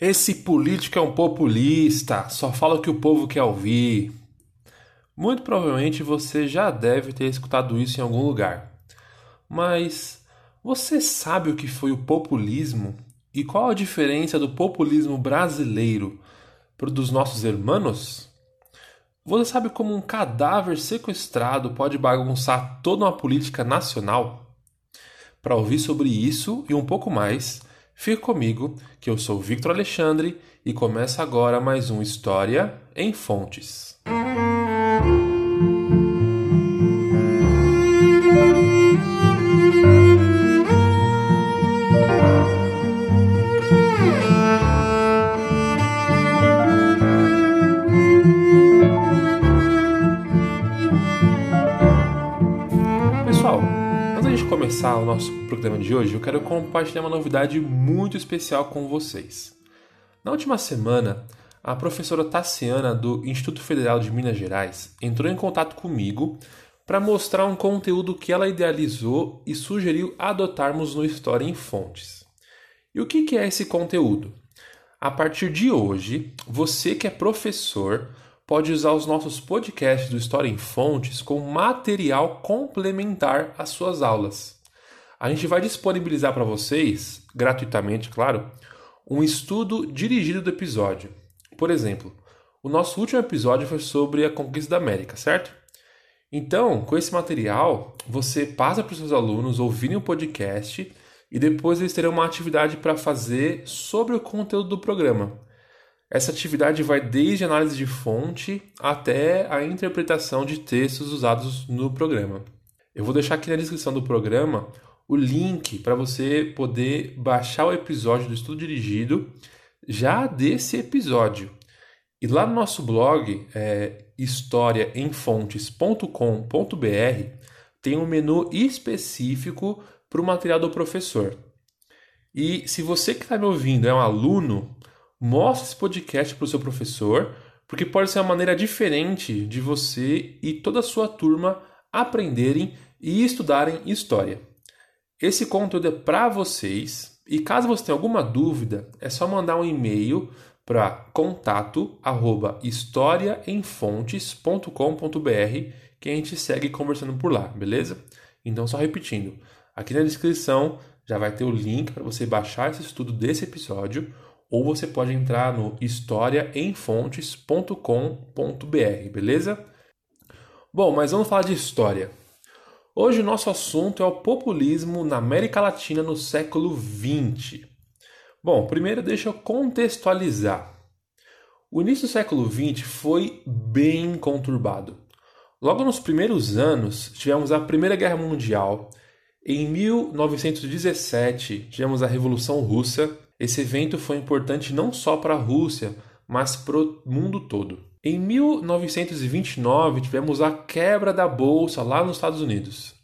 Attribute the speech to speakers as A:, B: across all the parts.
A: Esse político é um populista, só fala o que o povo quer ouvir. Muito provavelmente você já deve ter escutado isso em algum lugar. Mas você sabe o que foi o populismo e qual a diferença do populismo brasileiro para o dos nossos irmãos? Você sabe como um cadáver sequestrado pode bagunçar toda uma política nacional? Para ouvir sobre isso e um pouco mais, Fique comigo, que eu sou Victor Alexandre e começa agora mais um História em Fontes. Começar o nosso programa de hoje, eu quero compartilhar uma novidade muito especial com vocês. Na última semana, a professora Tassiana do Instituto Federal de Minas Gerais entrou em contato comigo para mostrar um conteúdo que ela idealizou e sugeriu adotarmos no História em Fontes. E o que é esse conteúdo? A partir de hoje, você que é professor pode usar os nossos podcasts do História em Fontes como material complementar às suas aulas. A gente vai disponibilizar para vocês, gratuitamente, claro, um estudo dirigido do episódio. Por exemplo, o nosso último episódio foi sobre a conquista da América, certo? Então, com esse material, você passa para os seus alunos ouvirem o podcast e depois eles terão uma atividade para fazer sobre o conteúdo do programa. Essa atividade vai desde análise de fonte até a interpretação de textos usados no programa. Eu vou deixar aqui na descrição do programa o link para você poder baixar o episódio do estudo dirigido já desse episódio. E lá no nosso blog, é, historiaemfontes.com.br, tem um menu específico para o material do professor. E se você que está me ouvindo é um aluno, mostre esse podcast para o seu professor, porque pode ser uma maneira diferente de você e toda a sua turma aprenderem e estudarem história. Esse conteúdo é para vocês e caso você tenha alguma dúvida, é só mandar um e-mail para contato@historiaemfontes.com.br que a gente segue conversando por lá, beleza? Então só repetindo, aqui na descrição já vai ter o link para você baixar esse estudo desse episódio ou você pode entrar no historiaemfontes.com.br, beleza? Bom, mas vamos falar de história. Hoje o nosso assunto é o populismo na América Latina no século XX. Bom, primeiro deixa eu contextualizar. O início do século XX foi bem conturbado. Logo nos primeiros anos, tivemos a Primeira Guerra Mundial. Em 1917, tivemos a Revolução Russa. Esse evento foi importante não só para a Rússia, mas para o mundo todo. Em 1929, tivemos a quebra da bolsa lá nos Estados Unidos.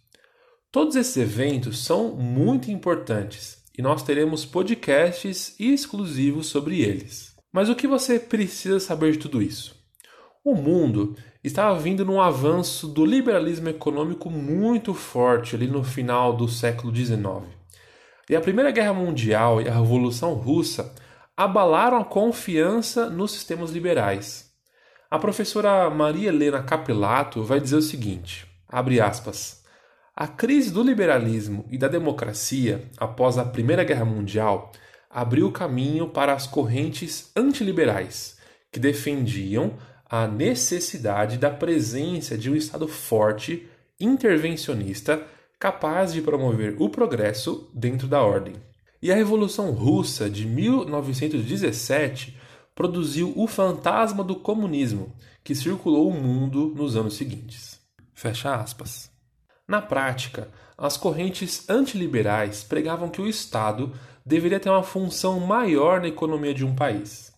A: Todos esses eventos são muito importantes e nós teremos podcasts exclusivos sobre eles. Mas o que você precisa saber de tudo isso? O mundo estava vindo num avanço do liberalismo econômico muito forte ali no final do século XIX. E a Primeira Guerra Mundial e a Revolução Russa abalaram a confiança nos sistemas liberais. A professora Maria Helena Capilato vai dizer o seguinte: abre aspas. A crise do liberalismo e da democracia após a Primeira Guerra Mundial abriu caminho para as correntes antiliberais, que defendiam a necessidade da presença de um Estado forte, intervencionista, capaz de promover o progresso dentro da ordem. E a Revolução Russa de 1917 produziu o fantasma do comunismo, que circulou o mundo nos anos seguintes. Fecha aspas. Na prática, as correntes antiliberais pregavam que o Estado deveria ter uma função maior na economia de um país.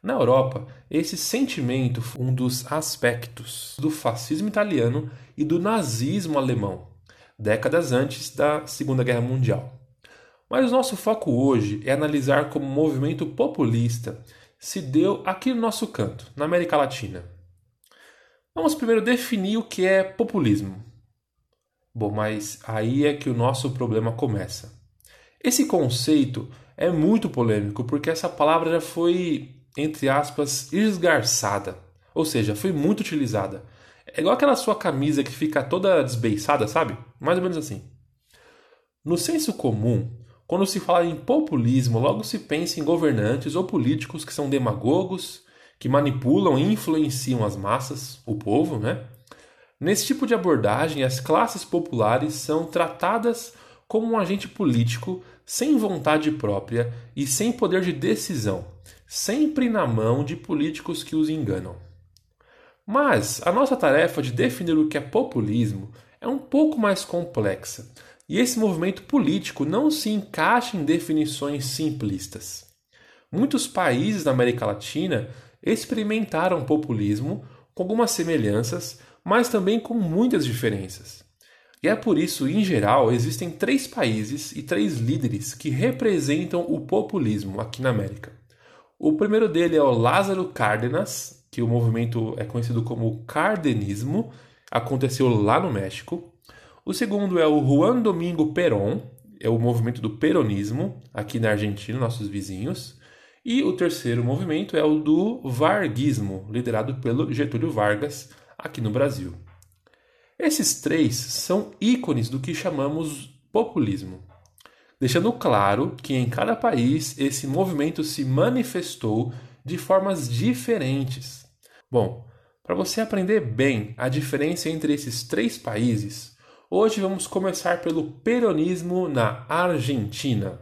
A: Na Europa, esse sentimento foi um dos aspectos do fascismo italiano e do nazismo alemão, décadas antes da Segunda Guerra Mundial. Mas o nosso foco hoje é analisar como o movimento populista se deu aqui no nosso canto, na América Latina. Vamos primeiro definir o que é populismo. Bom, mas aí é que o nosso problema começa. Esse conceito é muito polêmico, porque essa palavra já foi, entre aspas, esgarçada. Ou seja, foi muito utilizada. É igual aquela sua camisa que fica toda desbeiçada, sabe? Mais ou menos assim. No senso comum, quando se fala em populismo, logo se pensa em governantes ou políticos que são demagogos, que manipulam e influenciam as massas, o povo, né? Nesse tipo de abordagem, as classes populares são tratadas como um agente político sem vontade própria e sem poder de decisão, sempre na mão de políticos que os enganam. Mas a nossa tarefa de definir o que é populismo é um pouco mais complexa, e esse movimento político não se encaixa em definições simplistas. Muitos países da América Latina experimentaram populismo com algumas semelhanças, mas também com muitas diferenças. E é por isso, em geral, existem três países e três líderes que representam o populismo aqui na América. O primeiro dele é o Lázaro Cárdenas, que o movimento é conhecido como cardenismo, aconteceu lá no México. O segundo é o Juan Domingo Perón, é o movimento do peronismo, aqui na Argentina, nossos vizinhos. E o terceiro movimento é o do varguismo, liderado pelo Getúlio Vargas, aqui no Brasil. Esses três são ícones do que chamamos populismo, deixando claro que em cada país esse movimento se manifestou de formas diferentes. Bom, para você aprender bem a diferença entre esses três países, hoje vamos começar pelo peronismo na Argentina.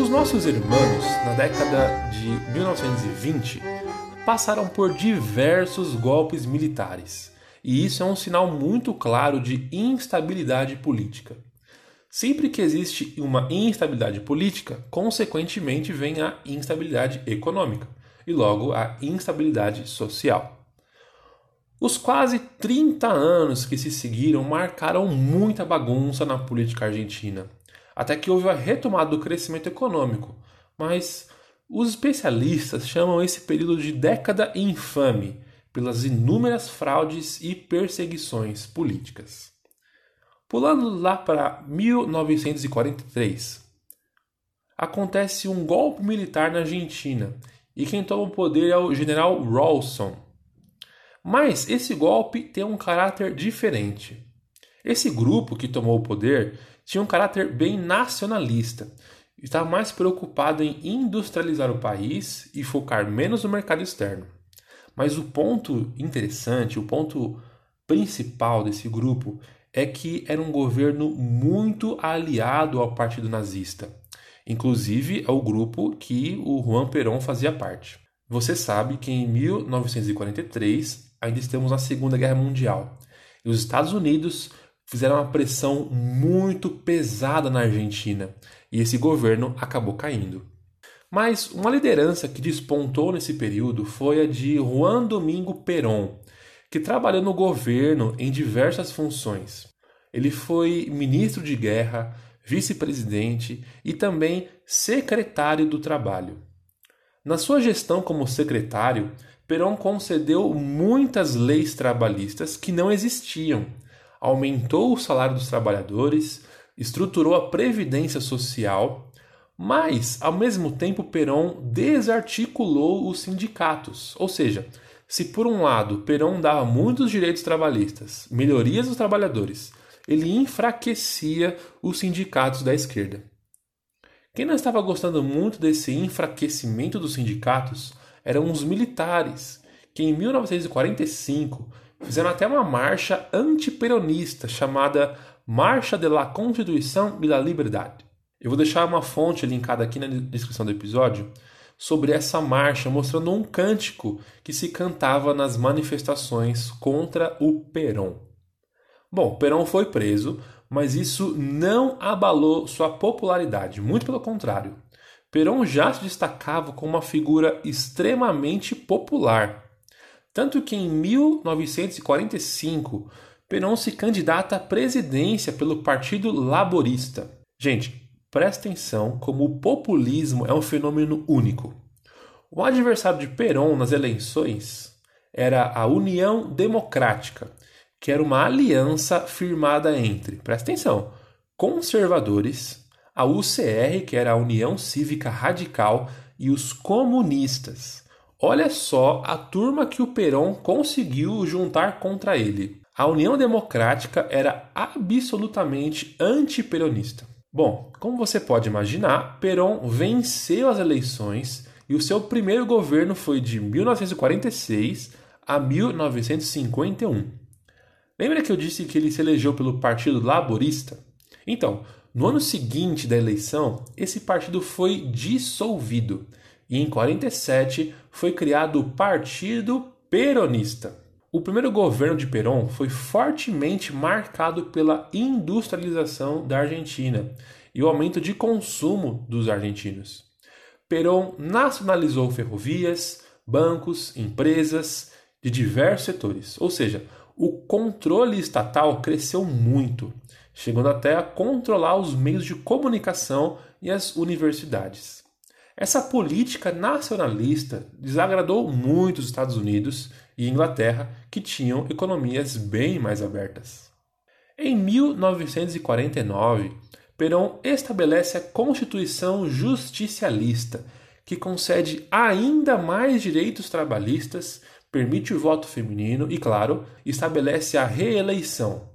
A: Os nossos irmãos, na década de 1920, passaram por diversos golpes militares, e isso é um sinal muito claro de instabilidade política. Sempre que existe uma instabilidade política, consequentemente vem a instabilidade econômica e logo a instabilidade social. Os quase 30 anos que se seguiram marcaram muita bagunça na política argentina, até que houve a retomada do crescimento econômico, mas os especialistas chamam esse período de década infame pelas inúmeras fraudes e perseguições políticas. Pulando lá para 1943, acontece um golpe militar na Argentina e quem toma o poder é o general Rawson. Mas esse golpe tem um caráter diferente. Esse grupo que tomou o poder tinha um caráter bem nacionalista. Estava mais preocupado em industrializar o país e focar menos no mercado externo. Mas o ponto interessante, o ponto principal desse grupo é que era um governo muito aliado ao partido nazista. Inclusive ao grupo que o Juan Perón fazia parte. Você sabe que em 1943 ainda estamos na Segunda Guerra Mundial e os Estados Unidos fizeram uma pressão muito pesada na Argentina e esse governo acabou caindo. Mas uma liderança que despontou nesse período foi a de Juan Domingo Perón, que trabalhou no governo em diversas funções. Ele foi ministro de guerra, vice-presidente e também secretário do Trabalho. Na sua gestão como secretário, Perón concedeu muitas leis trabalhistas que não existiam, aumentou o salário dos trabalhadores, estruturou a previdência social, mas, ao mesmo tempo, Perón desarticulou os sindicatos. Ou seja, se por um lado Perón dava muitos direitos trabalhistas, melhorias aos trabalhadores, ele enfraquecia os sindicatos da esquerda. Quem não estava gostando muito desse enfraquecimento dos sindicatos eram os militares, que em 1945 fizeram até uma marcha antiperonista chamada Marcha de la Constituição e la Liberdade. Eu vou deixar uma fonte linkada aqui na descrição do episódio sobre essa marcha, mostrando um cântico que se cantava nas manifestações contra o Perón. Bom, Perón foi preso, mas isso não abalou sua popularidade, muito pelo contrário. Perón já se destacava como uma figura extremamente popular. Tanto que em 1945 Perón se candidata à presidência pelo Partido Laborista. Gente, presta atenção como o populismo é um fenômeno único. O adversário de Perón nas eleições era a União Democrática, que era uma aliança firmada entre, presta atenção, conservadores, a UCR, que era a União Cívica Radical, e os comunistas. Olha só a turma que o Perón conseguiu juntar contra ele. A União Democrática era absolutamente antiperonista. Bom, como você pode imaginar, Perón venceu as eleições e o seu primeiro governo foi de 1946 a 1951. Lembra que eu disse que ele se elegeu pelo Partido Laborista? Então, no ano seguinte da eleição, esse partido foi dissolvido e em 47 foi criado o Partido Peronista. O primeiro governo de Perón foi fortemente marcado pela industrialização da Argentina e o aumento de consumo dos argentinos. Perón nacionalizou ferrovias, bancos, empresas de diversos setores, ou seja, o controle estatal cresceu muito chegando até a controlar os meios de comunicação e as universidades. Essa política nacionalista desagradou muito os Estados Unidos e Inglaterra, que tinham economias bem mais abertas. Em 1949, Perón estabelece a Constituição Justicialista, que concede ainda mais direitos trabalhistas, permite o voto feminino e, claro, estabelece a reeleição,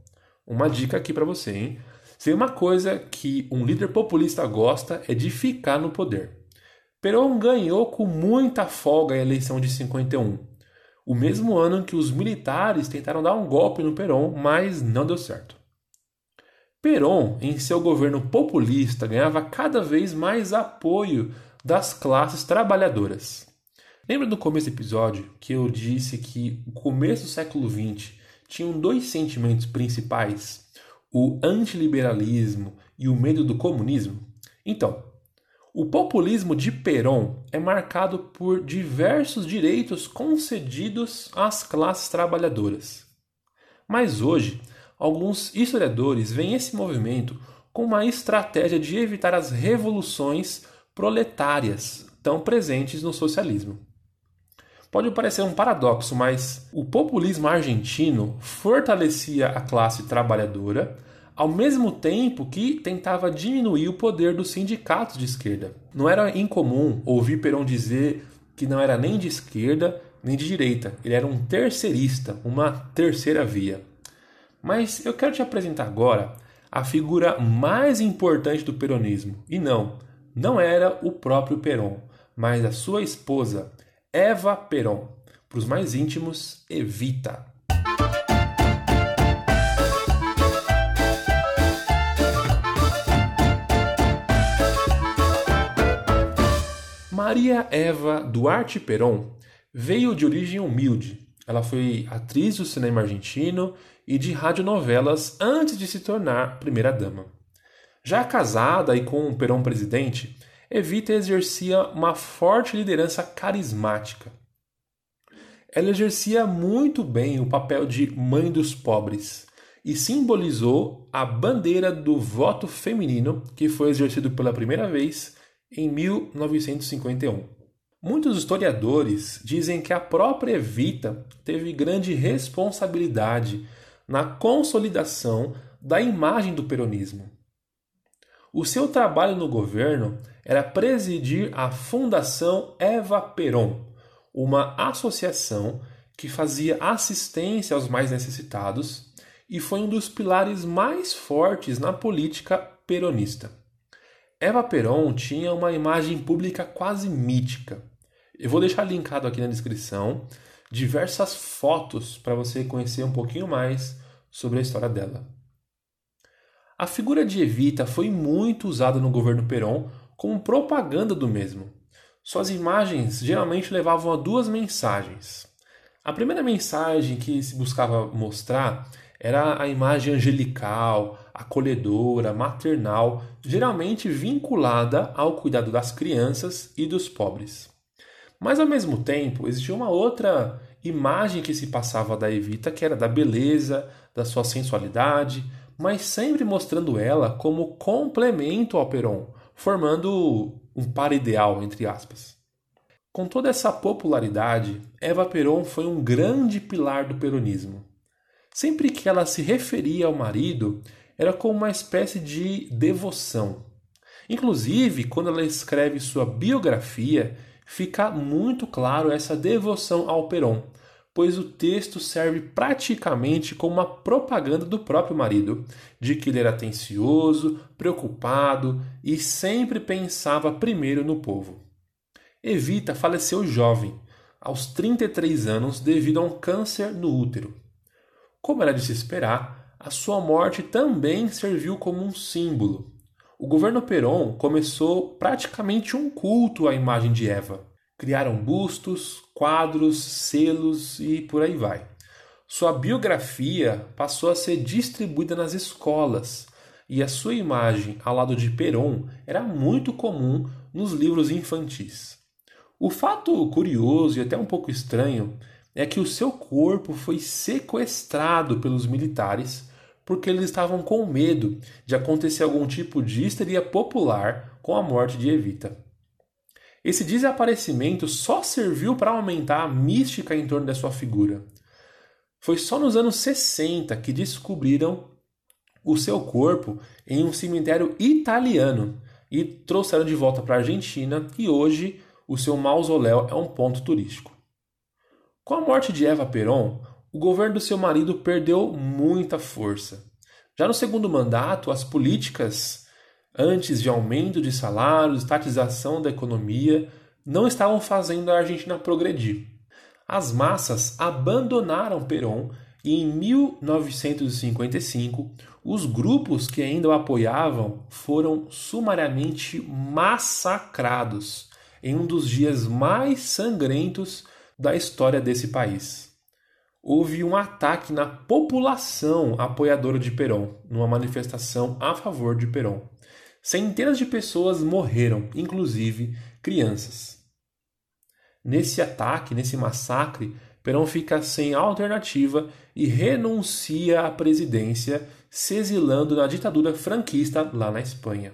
A: uma dica aqui para você, hein? Se uma coisa que um líder populista gosta é de ficar no poder. Perón ganhou com muita folga a eleição de 51, o mesmo ano que os militares tentaram dar um golpe no Perón, mas não deu certo. Perón, em seu governo populista, ganhava cada vez mais apoio das classes trabalhadoras. Lembra do começo do episódio que eu disse que o começo do século XX tinham dois sentimentos principais: o antiliberalismo e o medo do comunismo? Então, o populismo de Perón é marcado por diversos direitos concedidos às classes trabalhadoras. Mas hoje, alguns historiadores veem esse movimento como uma estratégia de evitar as revoluções proletárias tão presentes no socialismo. Pode parecer um paradoxo, mas o populismo argentino fortalecia a classe trabalhadora ao mesmo tempo que tentava diminuir o poder dos sindicatos de esquerda. Não era incomum ouvir Perón dizer que não era nem de esquerda nem de direita, ele era um terceirista, uma terceira via. Mas eu quero te apresentar agora a figura mais importante do peronismo. E não, não era o próprio Perón, mas a sua esposa, Eva Peron. Para os mais íntimos, Evita. Maria Eva Duarte Peron veio de origem humilde. Ela foi atriz do cinema argentino e de radionovelas antes de se tornar primeira-dama. Já casada e com o Perón presidente, Evita exercia uma forte liderança carismática. Ela exercia muito bem o papel de mãe dos pobres e simbolizou a bandeira do voto feminino que foi exercido pela primeira vez em 1951. Muitos historiadores dizem que a própria Evita teve grande responsabilidade na consolidação da imagem do peronismo. O seu trabalho no governo era presidir a Fundação Eva Peron, uma associação que fazia assistência aos mais necessitados e foi um dos pilares mais fortes na política peronista. Eva Peron tinha uma imagem pública quase mítica. Eu vou deixar linkado aqui na descrição diversas fotos para você conhecer um pouquinho mais sobre a história dela. A figura de Evita foi muito usada no governo Peron como propaganda do mesmo. Suas imagens geralmente levavam a duas mensagens. A primeira mensagem que se buscava mostrar era a imagem angelical, acolhedora, maternal, geralmente vinculada ao cuidado das crianças e dos pobres. Mas ao mesmo tempo, existia uma outra imagem que se passava da Evita, que era da beleza, da sua sensualidade, mas sempre mostrando ela como complemento ao Peron, formando um par ideal, entre aspas. Com toda essa popularidade, Eva Peron foi um grande pilar do peronismo. Sempre que ela se referia ao marido, era como uma espécie de devoção. Inclusive, quando ela escreve sua biografia, fica muito claro essa devoção ao Peron, pois o texto serve praticamente como uma propaganda do próprio marido, de que ele era atencioso, preocupado e sempre pensava primeiro no povo. Evita faleceu jovem, aos 33 anos, devido a um câncer no útero. Como era de se esperar, a sua morte também serviu como um símbolo. O governo Perón começou praticamente um culto à imagem de Eva. Criaram bustos, quadros, selos e por aí vai. Sua biografia passou a ser distribuída nas escolas e a sua imagem ao lado de Perón era muito comum nos livros infantis. O fato curioso e até um pouco estranho é que o seu corpo foi sequestrado pelos militares porque eles estavam com medo de acontecer algum tipo de histeria popular com a morte de Evita. Esse desaparecimento só serviu para aumentar a mística em torno da sua figura. Foi só nos anos 60 que descobriram o seu corpo em um cemitério italiano e trouxeram de volta para a Argentina e hoje o seu mausoléu é um ponto turístico. Com a morte de Eva Peron, o governo do seu marido perdeu muita força. Já no segundo mandato, as políticas antes de aumento de salários, estatização da economia, não estavam fazendo a Argentina progredir. As massas abandonaram Perón e em 1955 os grupos que ainda o apoiavam foram sumariamente massacrados em um dos dias mais sangrentos da história desse país. Houve um ataque na população apoiadora de Perón, numa manifestação a favor de Perón. Centenas de pessoas morreram, inclusive crianças. Nesse ataque, nesse massacre, Perón fica sem alternativa e renuncia à presidência, se exilando na ditadura franquista lá na Espanha.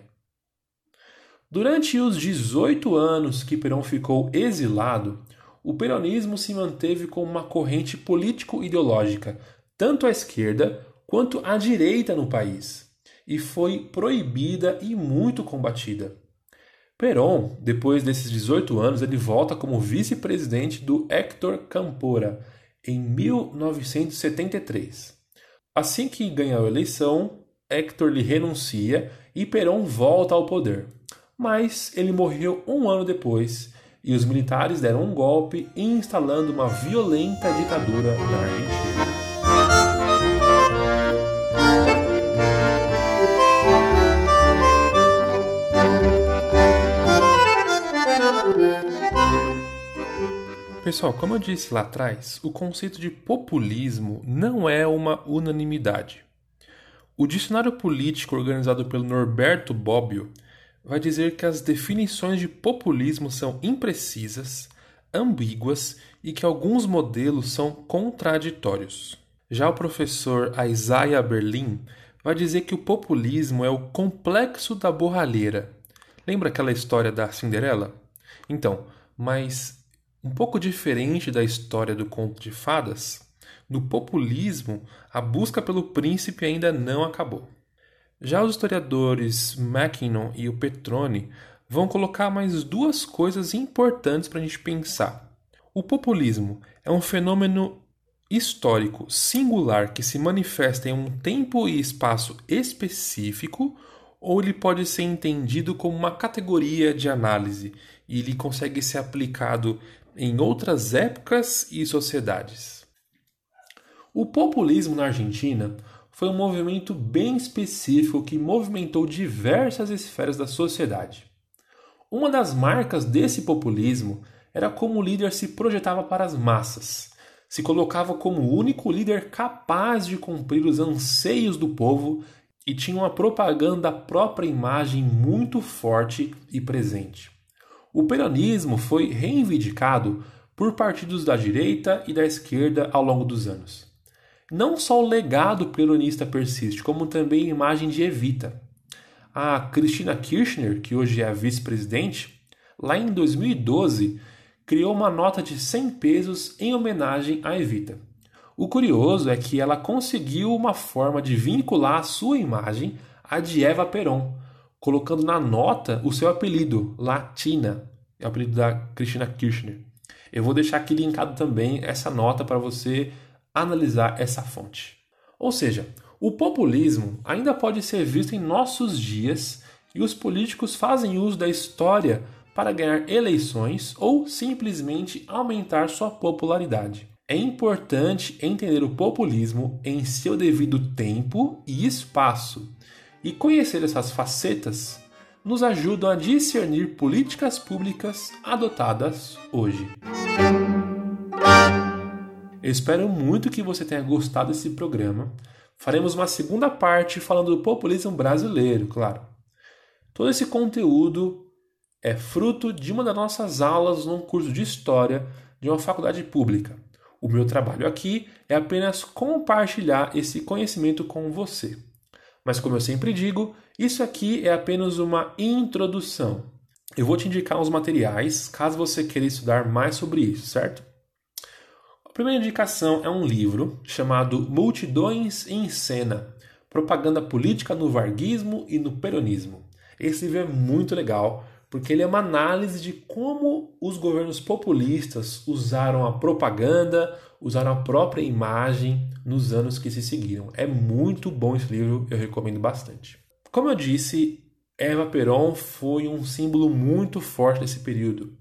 A: Durante os 18 anos que Perón ficou exilado, o peronismo se manteve como uma corrente político-ideológica, tanto à esquerda quanto à direita no país, e foi proibida e muito combatida. Perón, depois desses 18 anos, ele volta como vice-presidente do Héctor Campora em 1973. Assim que ganha a eleição, Héctor lhe renuncia e Perón volta ao poder mas ele morreu um ano depois e os militares deram um golpe instalando uma violenta ditadura na Argentina. Pessoal, como eu disse lá atrás, o conceito de populismo não é uma unanimidade. O dicionário político organizado pelo Norberto Bobbio vai dizer que as definições de populismo são imprecisas, ambíguas e que alguns modelos são contraditórios. Já o professor Isaiah Berlin vai dizer que o populismo é o complexo da borralheira. Lembra aquela história da Cinderela? Então, mas um pouco diferente da história do conto de fadas, no populismo, a busca pelo príncipe ainda não acabou. Já os historiadores Mackinnon e o Petrone vão colocar mais duas coisas importantes para a gente pensar. O populismo é um fenômeno histórico singular que se manifesta em um tempo e espaço específico, ou ele pode ser entendido como uma categoria de análise e ele consegue ser aplicado em outras épocas e sociedades. O populismo na Argentina foi um movimento bem específico que movimentou diversas esferas da sociedade. Uma das marcas desse populismo era como o líder se projetava para as massas, se colocava como o único líder capaz de cumprir os anseios do povo e tinha uma propaganda da própria imagem muito forte e presente. O peronismo foi reivindicado por partidos da direita e da esquerda ao longo dos anos. Não só o legado peronista persiste, como também a imagem de Evita. A Cristina Kirchner, que hoje é a vice-presidente, lá em 2012 criou uma nota de 100 pesos em homenagem a Evita. O curioso é que ela conseguiu uma forma de vincular a sua imagem à de Eva Peron, colocando na nota o seu apelido, Latina, é o apelido da Cristina Kirchner. Eu vou deixar aqui linkado também essa nota para você analisar essa fonte. Ou seja, o populismo ainda pode ser visto em nossos dias e os políticos fazem uso da história para ganhar eleições ou simplesmente aumentar sua popularidade. É importante entender o populismo em seu devido tempo e espaço, e conhecer essas facetas nos ajudam a discernir políticas públicas adotadas hoje. Eu espero muito que você tenha gostado desse programa. Faremos uma segunda parte falando do populismo brasileiro, claro. Todo esse conteúdo é fruto de uma das nossas aulas num curso de História de uma faculdade pública. O meu trabalho aqui é apenas compartilhar esse conhecimento com você. Mas, como eu sempre digo, isso aqui é apenas uma introdução. Eu vou te indicar uns materiais caso você queira estudar mais sobre isso, certo? A primeira indicação é um livro chamado Multidões em Cena: Propaganda Política no Varguismo e no Peronismo. Esse livro é muito legal porque ele é uma análise de como os governos populistas usaram a propaganda, usaram a própria imagem nos anos que se seguiram. É muito bom esse livro, eu recomendo bastante. Como eu disse, Eva Peron foi um símbolo muito forte nesse período.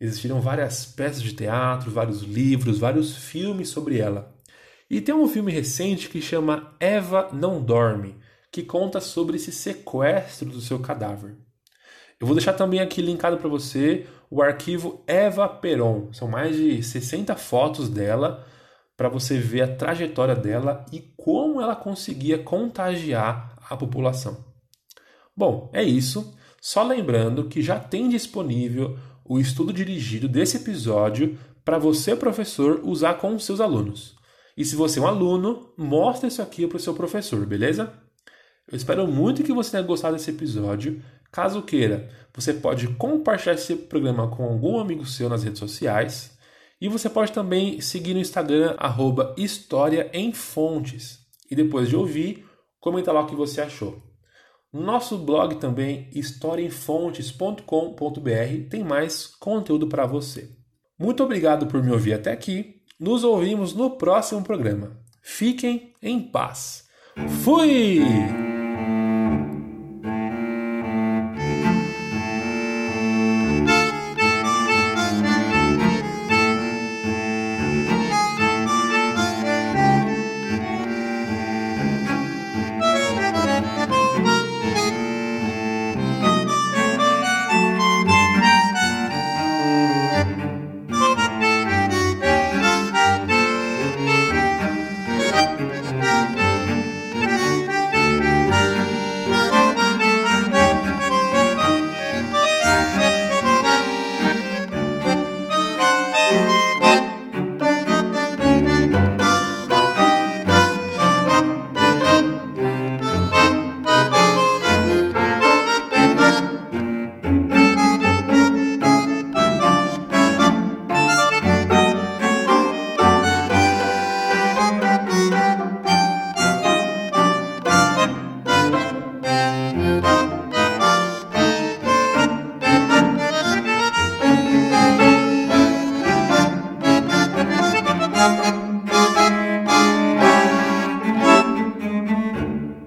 A: Existiram várias peças de teatro, vários livros, vários filmes sobre ela. E tem um filme recente que chama Eva Não Dorme, que conta sobre esse sequestro do seu cadáver. Eu vou deixar também aqui linkado para você o arquivo Eva Peron. São mais de 60 fotos dela para você ver a trajetória dela e como ela conseguia contagiar a população. Bom, é isso. Só lembrando que já tem disponível o estudo dirigido desse episódio para você, professor, usar com os seus alunos. E se você é um aluno, mostre isso aqui para o seu professor, beleza? Eu espero muito que você tenha gostado desse episódio. Caso queira, você pode compartilhar esse programa com algum amigo seu nas redes sociais. E você pode também seguir no Instagram, arroba História em Fontes. E depois de ouvir, comenta lá o que você achou. Nosso blog também, historiaemfontes.com.br, tem mais conteúdo para você. Muito obrigado por me ouvir até aqui. Nos ouvimos no próximo programa. Fiquem em paz. Fui!